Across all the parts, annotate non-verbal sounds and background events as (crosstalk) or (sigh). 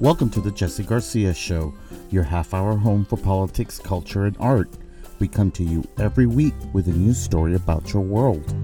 Welcome to the Jesse Garcia Show, your half hour home for politics, culture, and art. We come to you every week with a new story about your world.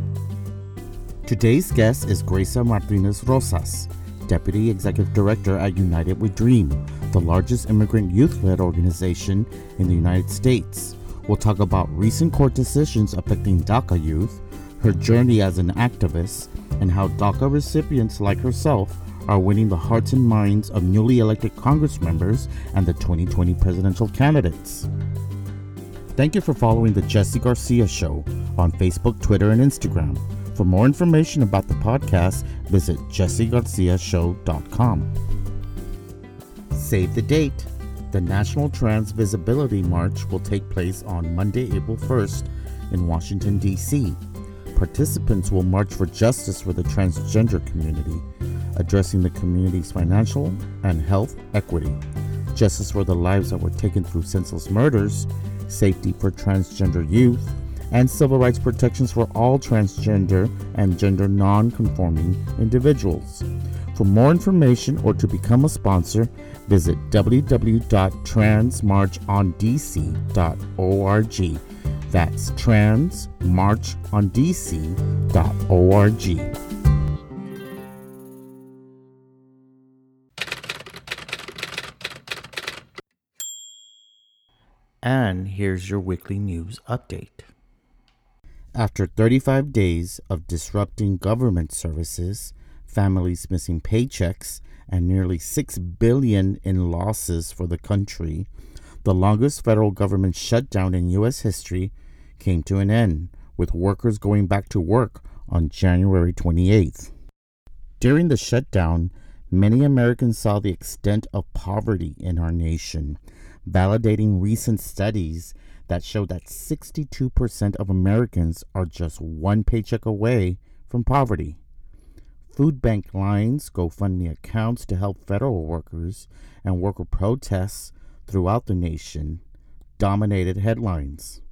Today's guest is Greisa Martinez Rosas, Deputy Executive Director at United We Dream, the largest immigrant youth led organization in the United States. We'll talk about recent court decisions affecting DACA youth, her journey as an activist, and how DACA recipients like herself are winning the hearts and minds of newly elected Congress members and the 2020 presidential candidates. Thank you for following The Jesse Garcia Show on Facebook, Twitter, and Instagram. For more information about the podcast, visit jessegarciashow.com. Save the date. The National Trans Visibility March will take place on Monday, April 1st in Washington, D.C. Participants will march for justice for the transgender community, addressing the community's financial and health equity, justice for the lives that were taken through senseless murders, safety for transgender youth, and civil rights protections for all transgender and gender non conforming individuals. For more information or to become a sponsor, visit www.transmarchondc.org. That's transmarchondc.org. And here's your weekly news update. After 35 days of disrupting government services, families missing paychecks, and nearly 6 billion in losses for the country, the longest federal government shutdown in US history came to an end with workers going back to work on January 28th. During the shutdown, many Americans saw the extent of poverty in our nation validating recent studies that show that 62% of Americans are just one paycheck away from poverty. Food bank lines, GoFundMe accounts to help federal workers, and worker protests throughout the nation dominated headlines.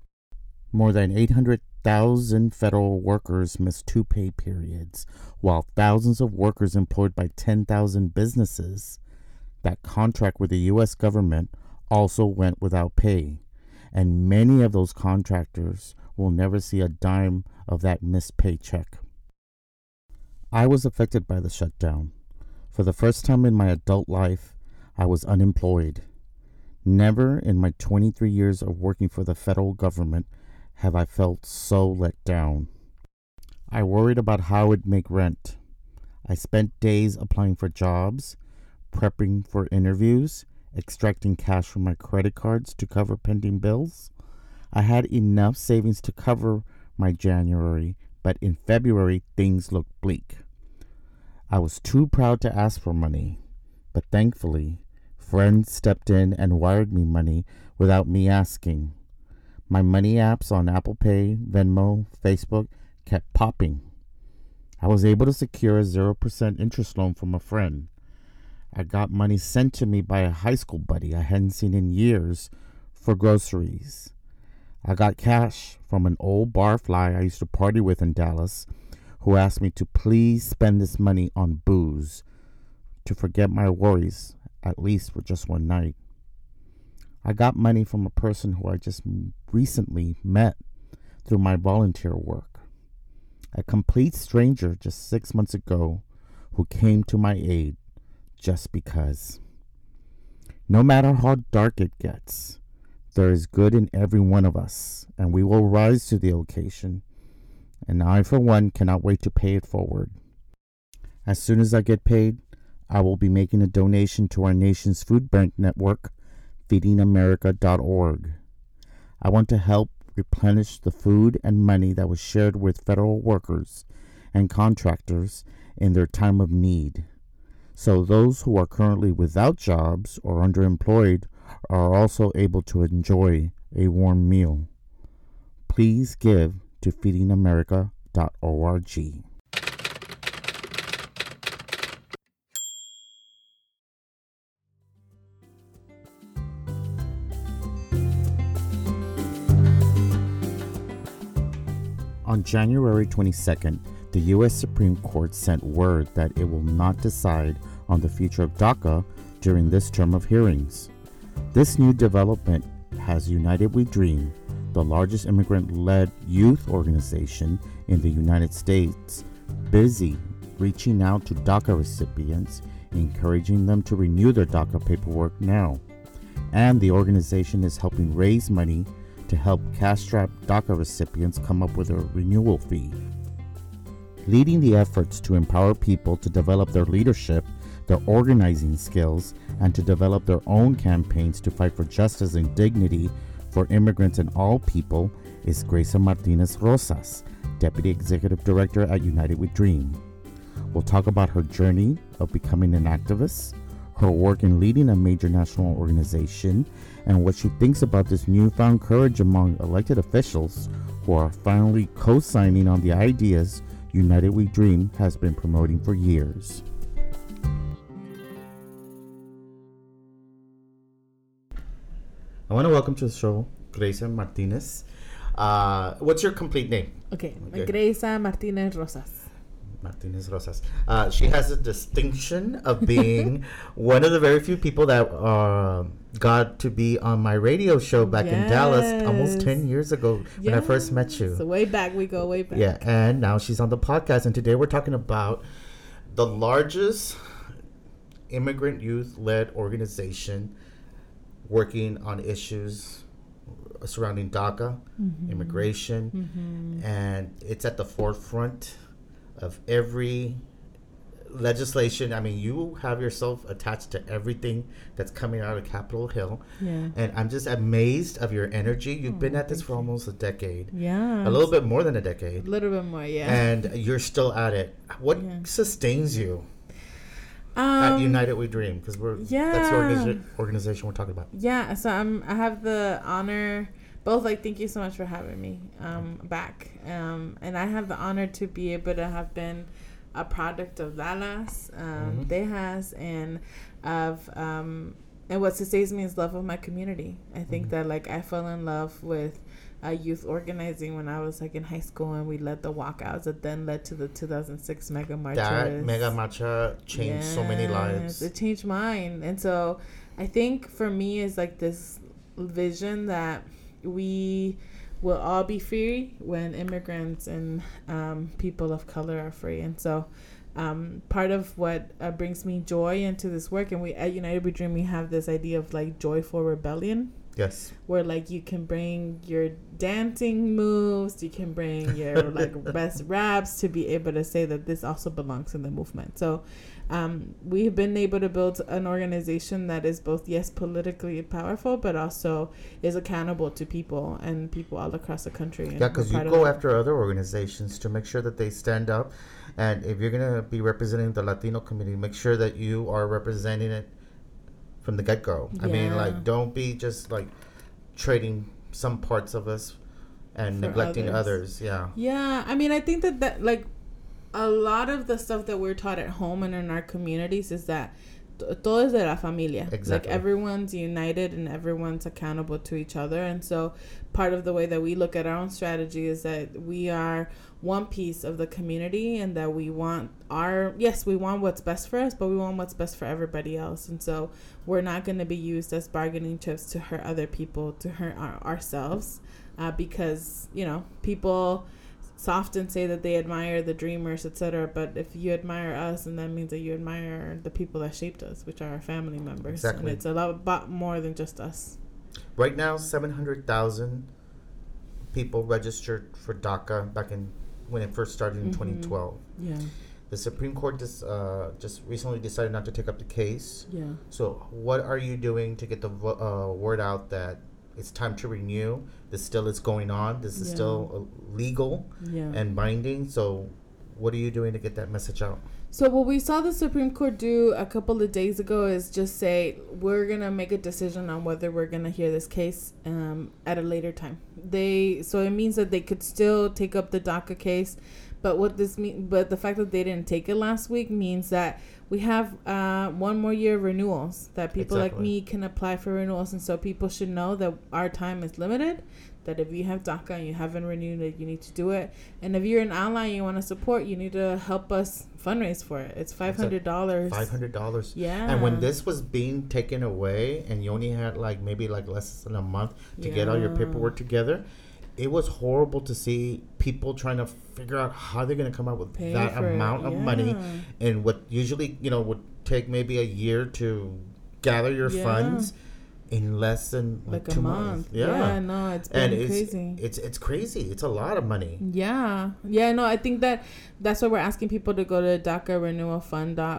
More than 800,000 federal workers missed two pay periods, while thousands of workers employed by 10,000 businesses that contract with the U.S. government also went without pay, and many of those contractors will never see a dime of that missed paycheck. I was affected by the shutdown. For the first time in my adult life, I was unemployed. Never in my 23 years of working for the federal government have I felt so let down. I worried about how I'd make rent. I spent days applying for jobs, prepping for interviews, extracting cash from my credit cards to cover pending bills. I had enough savings to cover my January, but in February things looked bleak. I was too proud to ask for money, but thankfully, friends stepped in and wired me money without me asking. My money apps on Apple Pay, Venmo, Facebook kept popping. I was able to secure a 0% interest loan from a friend. I got money sent to me by a high school buddy I hadn't seen in years for groceries. I got cash from an old barfly I used to party with in Dallas who asked me to please spend this money on booze to forget my worries, at least for just one night. I got money from a person who I just recently met through my volunteer work. A complete stranger just six months ago who came to my aid just because. No matter how dark it gets, there is good in every one of us, and we will rise to the occasion. And I, for one, cannot wait to pay it forward. As soon as I get paid, I will be making a donation to our nation's food bank network, feedingamerica.org. I want to help replenish the food and money that was shared with federal workers and contractors in their time of need so those who are currently without jobs or underemployed are also able to enjoy a warm meal. Please give to feedingamerica.org. On January 22nd, the U.S. Supreme Court sent word that it will not decide on the future of DACA during this term of hearings. This new development has United We Dream, the largest immigrant led youth organization in the United States, busy reaching out to DACA recipients, encouraging them to renew their DACA paperwork now. And the organization is helping raise money to help cash strapped DACA recipients come up with a renewal fee. Leading the efforts to empower people to develop their leadership, their organizing skills, and to develop their own campaigns to fight for justice and dignity for immigrants and all people is Greisa Martinez Rosas, Deputy Executive Director at United We Dream. We'll talk about her journey of becoming an activist, her work in leading a major national organization, and what she thinks about this newfound courage among elected officials who are finally co signing on the ideas United We Dream has been promoting for years. I want to welcome to the show Greisa Martinez. Uh, what's your complete name? Okay, Okay. Greisa Martinez Rosas. Martinez Rosas. Uh, she has the distinction of being (laughs) one of the very few people that uh, got to be on my radio show back in Dallas almost 10 years ago when I first met you. So way back, we go way back. Yeah, and now she's on the podcast, and today we're talking about the largest immigrant youth led organization working on issues surrounding DACA, mm-hmm. immigration, mm-hmm. and it's at the forefront of every legislation. I mean, you have yourself attached to everything that's coming out of Capitol Hill. Yeah. And I'm just amazed of your energy. You've been Oh, at this for almost a decade. Yeah. A little bit more than a decade A little bit more, yeah. and you're still at it. What Yeah. sustains you um, at United We Dream? Because we're yeah. that's the organization we're talking about. Yeah, so I'm I have the honor both like thank you so much for having me um back. Um and I have the honor to be able to have been a product of Dallas, um Mhm. Tejas and of um and what sustains me is love of my community. I think Mhm. that like I fell in love with uh, youth organizing when I was like in high school and we led the walkouts that then led to the 2006 mega march. That mega matcha changed so many lives. It changed mine. And so I think for me is like this vision that we will all be free when immigrants and um, people of color are free. And so um, part of what uh, brings me joy into this work, and we at United We Dream, we have this idea of like joyful rebellion Yes. where like you can bring your dancing moves, you can bring your (laughs) like best raps to be able to say that this also belongs in the movement. So um, we've been able to build an organization that is both yes politically powerful, but also is accountable to people and people all across the country. and Yeah, because you go after other organizations to make sure that they stand up. And if you're going to be representing the Latino community, make sure that you are representing it from the get go. I mean, like, don't be just like trading some parts of us and For neglecting others. others. Yeah. Yeah, I mean, I think that that like a lot of the stuff that we're taught at home and in our communities is that todo es de la familia. Exactly. Like everyone's united and everyone's accountable to each other, and so part of the way that we look at our own strategy is that we are one piece of the community and that we want our yes we want what's best for us but we want what's best for everybody else and so we're not going to be used as bargaining chips to hurt other people to hurt our, ourselves uh, because you know people often say that they admire the dreamers etc but if you admire us and that means that you admire the people that shaped us which are our family members Exactly. and it's a lot more than just us Right now, 700,000 people registered for DACA back in when it first started in Mhm. 2012. yeah The Supreme Court just, uh, just recently decided not to take up the case. yeah So, what are you doing to get the vo- uh, word out that it's time to renew? This still is going on. This is Yeah. still legal yeah and binding. So, what are you doing to get that message out? So what we saw the Supreme Court do a couple of days ago is just say we're gonna make a decision on whether we're gonna hear this case um, at a later time. They so it means that they could still take up the DACA case, but what this mean? But the fact that they didn't take it last week means that we have uh, one more year of renewals that people like me can apply for renewals, and so people should know that our time is limited. that if you have DACA and you haven't renewed it, you need to do it. And if you're an ally and you want to support, you need to help us fundraise for it. It's five hundred dollars. Five hundred dollars. Yeah. And when this was being taken away, and you only had like maybe like less than a month to get all your paperwork together, it was horrible to see people trying to figure out how they're going to come up with Pay that for it, amount of money, and what usually you know would take maybe a year to gather your Yeah. funds in less than like, like a two month. months. Yeah. no, it's been and it's crazy. it's it's crazy. It's a lot of money. Yeah. Yeah, no, I think that that's why we're asking people to go to DACA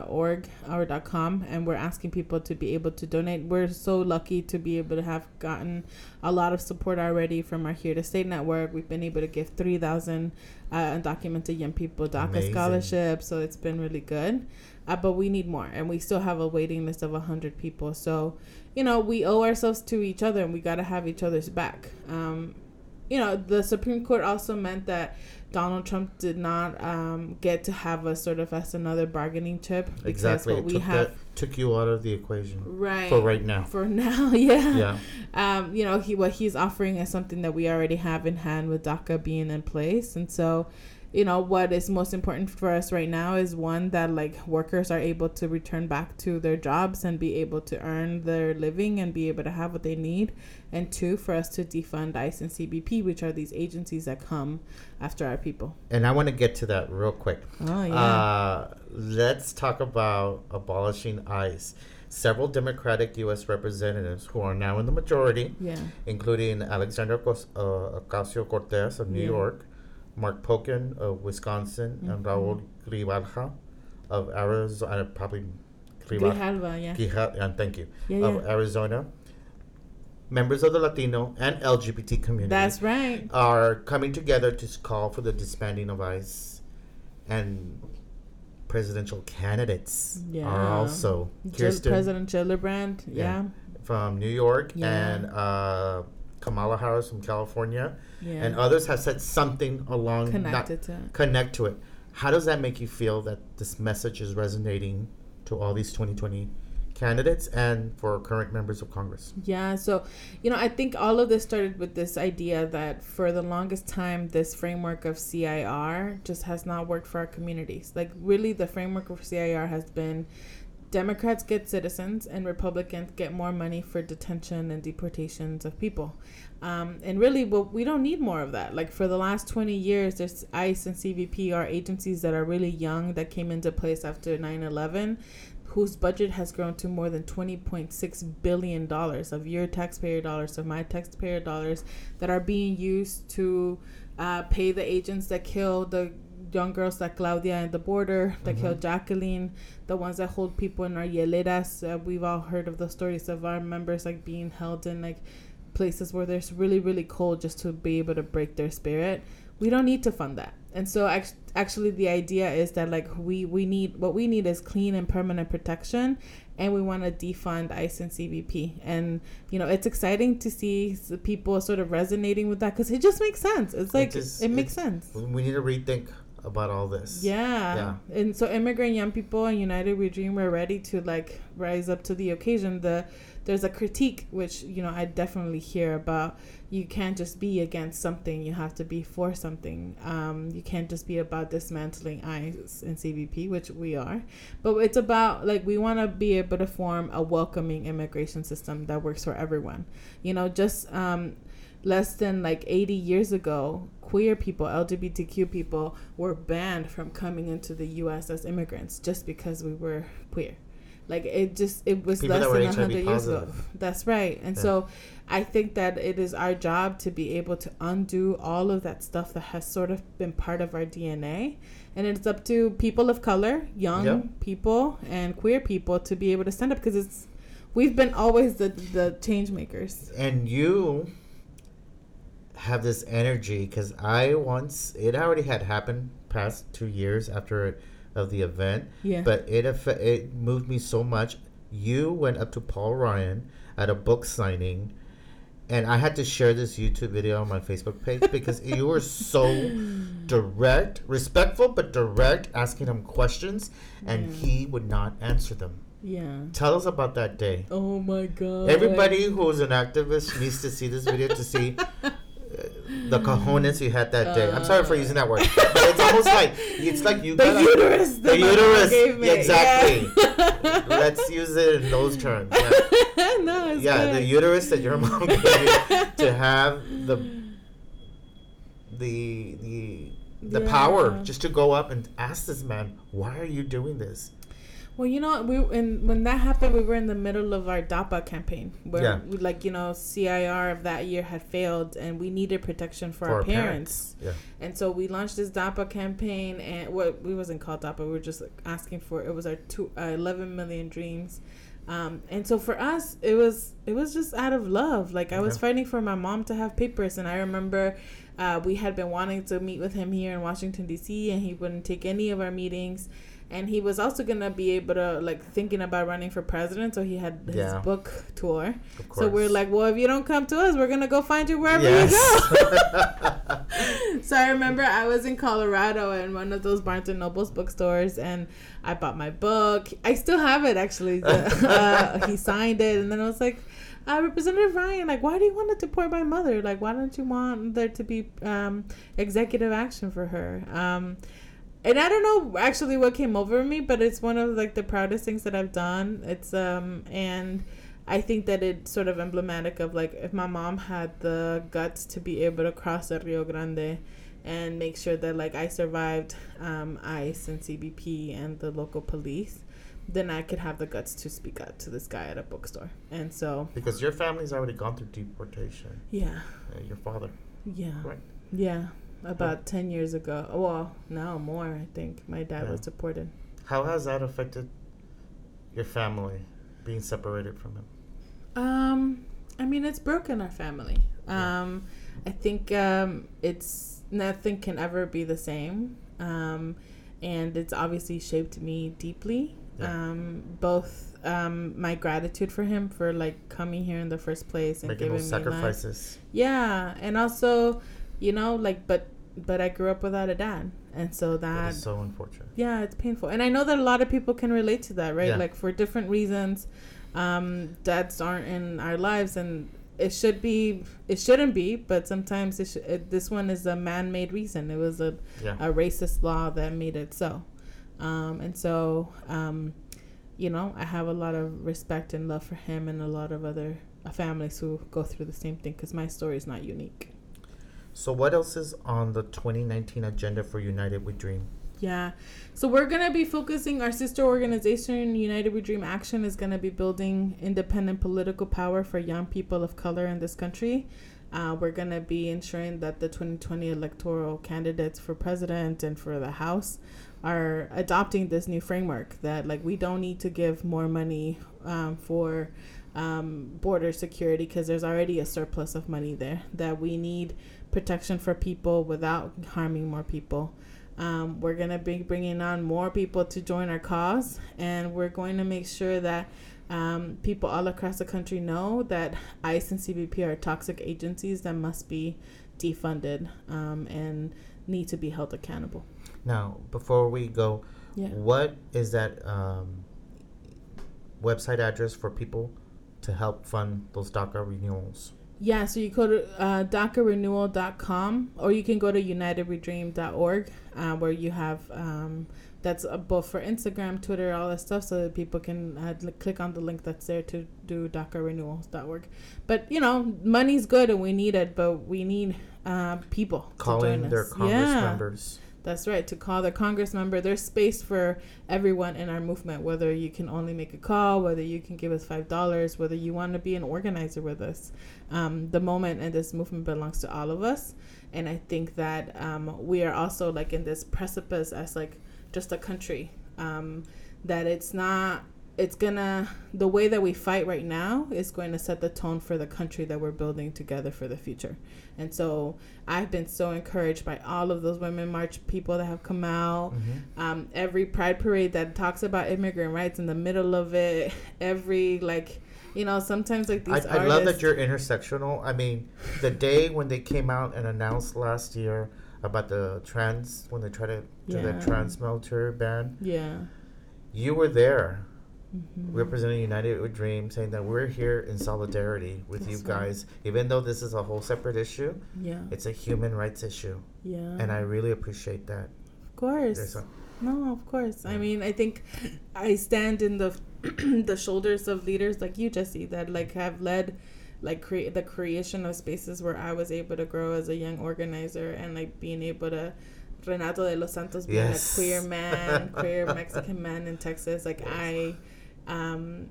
or .com and we're asking people to be able to donate. We're so lucky to be able to have gotten a lot of support already from our Here to Stay network. We've been able to give 3,000 uh, undocumented young people DACA Amazing. scholarships, so it's been really good. Uh, but we need more, and we still have a waiting list of 100 people. So, you know, we owe ourselves to each other, and we got to have each other's back. Um, you know, the Supreme Court also meant that Donald Trump did not um, get to have us sort of as another bargaining chip Exactly. what we took have that took you out of the equation right for right now. for now, (laughs) yeah. Yeah. Um, you know, he what he's offering is something that we already have in hand with DACA being in place, and so. You know what is most important for us right now is one that like workers are able to return back to their jobs and be able to earn their living and be able to have what they need, and two for us to defund ICE and CBP, which are these agencies that come after our people. And I want to get to that real quick. Oh yeah. Uh, let's talk about abolishing ICE. Several Democratic U.S. representatives who are now in the majority, yeah. including Alexander Cos- uh, Ocasio Cortez of New Yeah. York, Mark Pocan of Wisconsin, and Mhm. Raul Grijalva of Arizona, probably Grijalva, Grijalva, yeah. Grija- uh, thank you, Yeah, of yeah. Arizona. Members of the Latino and LGBT community That's right. are coming together to call for the disbanding of ICE, and presidential candidates are also Kirsten President Gillibrand, Yeah. yeah. from New York Yeah. and uh, Kamala Harris from California, Yeah. and others have said something along connected to connect to it. How does that make you feel that this message is resonating to all these 2020 candidates and for current members of Congress? Yeah, so you know, I think all of this started with this idea that for the longest time, this framework of CIR just has not worked for our communities. Like, really, the framework of CIR has been Democrats get citizens and Republicans get more money for detention and deportations of people. Um, and really, well, we don't need more of that. Like, for the last 20 years, there's ICE and CBP are agencies that are really young that came into place after 9 11 whose budget has grown to more than $20.6 billion of your taxpayer dollars, of my taxpayer dollars, that are being used to uh, pay the agents that kill the young girls like Claudia at the border, that Mhm. killed Jacqueline, the ones that hold people in our hieleras. Uh, we've all heard of the stories of our members like being held in like places where there's really, really cold just to be able to break their spirit. We don't need to fund that. And so act- actually the idea is that like we we need what we need is clean and permanent protection and we want to defund ICE and CBP. And you know, it's exciting to see people sort of resonating with that cuz it just makes sense. It's like it, just- makes it's- sense. We need to rethink about all this. Yeah. Yeah. And so immigrant young people and United We Dream are ready to like rise up to the occasion. The there's a critique which, you know, I definitely hear about you can't just be against something, you have to be for something. Um, you can't just be about dismantling ICE and CBP, which we are. But it's about like we want to be able to form a welcoming immigration system that works for everyone. You know, just um less than like 80 years ago, queer people, LGBTQ people were banned from coming into the US as immigrants just because we were queer. Like it just it was People less than HIV 100 years ago. That's right. And Yeah. so I think that it is our job to be able to undo all of that stuff that has sort of been part of our DNA. And it's up to people of color, young Yeah. people and queer people to be able to stand up because it's we've been always the the change makers. and you have this energy because I once it already had happened past two years after of the event, Yeah. but it it moved me so much. You went up to Paul Ryan at a book signing, and I had to share this YouTube video on my Facebook page because (laughs) you were so direct, respectful but direct, asking him questions, and Yeah. he would not answer them. yeah. Tell us about that day. Oh my god. Everybody who's an activist needs to see this video to see (laughs) the cojones you had that day. I'm sorry for using that word, (laughs) but it's almost like it's like you the gotta- uterus. The uterus. Gave. Yeah, exactly. Yeah. Let's use it in those terms. Yeah, (laughs) no, it's yeah good. the uterus that your mom gave you (laughs) to have the the the the power just to go up and ask this man, why are you doing this? Well, you know, we and when that happened, we were in the middle of our DAPA campaign, where Yeah. we, like you know, CIR of that year had failed, and we needed protection for, For our our parents. Yeah. And so we launched this DAPA campaign, and what we wasn't called DAPA, we were just like, asking for it was our two, uh, 11 million dreams. Um, and so for us, it was it was just out of love. Like I was Yeah. fighting for my mom to have papers, and I remember uh, we had been wanting to meet with him here in Washington D.C., and he wouldn't take any of our meetings. And he was also gonna be able to like thinking about running for president, so he had his Yeah. book tour. So we're like, well, if you don't come to us, we're gonna go find you wherever yes. you go. (laughs) (laughs) so I remember I was in Colorado in one of those Barnes and Nobles bookstores, and I bought my book. I still have it actually. Uh, he signed it, and then I was like. Uh, Representative Ryan, like, why do you want to deport my mother? Like, why don't you want there to be um, executive action for her? Um, and I don't know actually what came over me, but it's one of like the proudest things that I've done. It's um and I think that it's sort of emblematic of like if my mom had the guts to be able to cross the Rio Grande and make sure that like I survived um, ICE and CBP and the local police, then I could have the guts to speak out to this guy at a bookstore. And so because your family's already gone through deportation. yeah, Uh, your father. yeah, Right. yeah. About ten years ago, well, now more. I think my dad Yeah. was deported. How has that affected your family being separated from him? Um, I mean, it's broken our family. Yeah. Um, I think um, it's nothing can ever be the same. Um, and it's obviously shaped me deeply. Yeah. Um, both um, my gratitude for him for like coming here in the first place and Making giving those me life. sacrifices. Yeah, and also, you know, like, but but I grew up without a dad, and so That that is so unfortunate. yeah it's painful and i know that a lot of people can relate to that right Yeah. like for different reasons um dads aren't in our lives and it should be it shouldn't be but sometimes it, sh- it this one is a man-made reason it was a, Yeah. a racist law that made it so um and so um you know i have a lot of respect and love for him and a lot of other uh, families who go through the same thing because my story is not unique So what else is on the 2019 agenda for United We Dream? Yeah. So we're going to be focusing our sister organization United We Dream Action is going to be building independent political power for young people of color in this country. Uh, we're going to be ensuring that the 2020 electoral candidates for president and for the House are adopting this new framework that like we don't need to give more money um, for um, border security because there's already a surplus of money there that we need protection for people without harming more people um, we're going to be bringing on more people to join our cause, and we're going to make sure that um, people all across the country know that ICE and CBP are toxic agencies that must be defunded um, and need to be held accountable. Now, before we go, Yeah. what is that um, website address for people to help fund those DACA renewals? Yeah, so you go to uh, DACArenewal.com or you can go to UnitedWeDream.org uh, where you have um, that's uh, both for Instagram, Twitter, all that stuff, so that people can uh, li- click on the link that's there to do DACArenewals.org. But you know, money's good and we need it, but we need uh, people to Calling their. Congress yeah. members. That's right. To call the Congress member, there's space for everyone in our movement. Whether you can only make a call, whether you can give us five dollars, whether you want to be an organizer with us. Um, the moment and this movement belongs to all of us, and I think that um, we are also like in this precipice as like just a country. Um, that it's not. It's gonna the way that we fight right now is going to set the tone for the country that we're building together for the future. And so I've been so encouraged by all of those women march people that have come out. Mhm. Um, every pride parade that talks about immigrant rights in the middle of it. Every like, you know, sometimes like these. I, I love that you're intersectional. I mean, the day when they came out and announced last year about the trans, when they tried to do Yeah. the trans military ban, Yeah, you were there mm-hmm. representing United with Dream, saying that we're here in solidarity with That's you guys, right. even though this is a whole separate issue. Yeah, it's a human rights issue. Yeah, and I really appreciate that. Of course. no, of course. Yeah. I mean, I think I stand in the (clears throat) the shoulders of leaders like you, Jesse, that like have led like create the creation of spaces where I was able to grow as a young organizer and like being able to Renato de los Santos being yes. a queer man, queer (laughs) Mexican man in Texas. Like yes. I, um,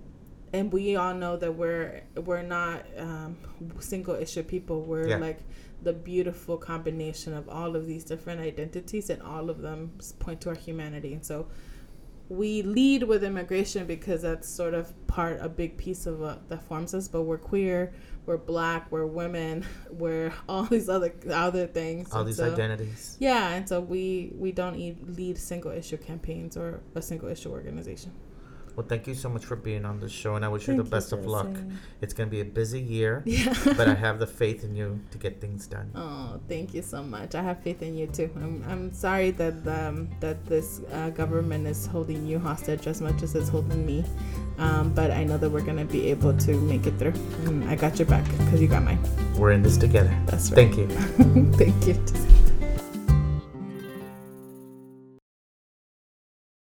and we all know that we're we're not um, single issue people. We're yeah. like the beautiful combination of all of these different identities, and all of them point to our humanity. And so we lead with immigration because that's sort of part a big piece of what that forms us but we're queer we're black we're women (laughs) we're all these other other things all and these so, identities yeah and so we we don't lead single issue campaigns or a single issue organization well, thank you so much for being on the show, and I wish thank you the best you, of luck. It's going to be a busy year, (laughs) yeah. but I have the faith in you to get things done. Oh, thank you so much. I have faith in you too. I'm, I'm sorry that um, that this uh, government is holding you hostage as much as it's holding me, um, but I know that we're going to be able to make it through. And I got your back because you got mine. We're in this together. That's right. Thank you. (laughs) thank you.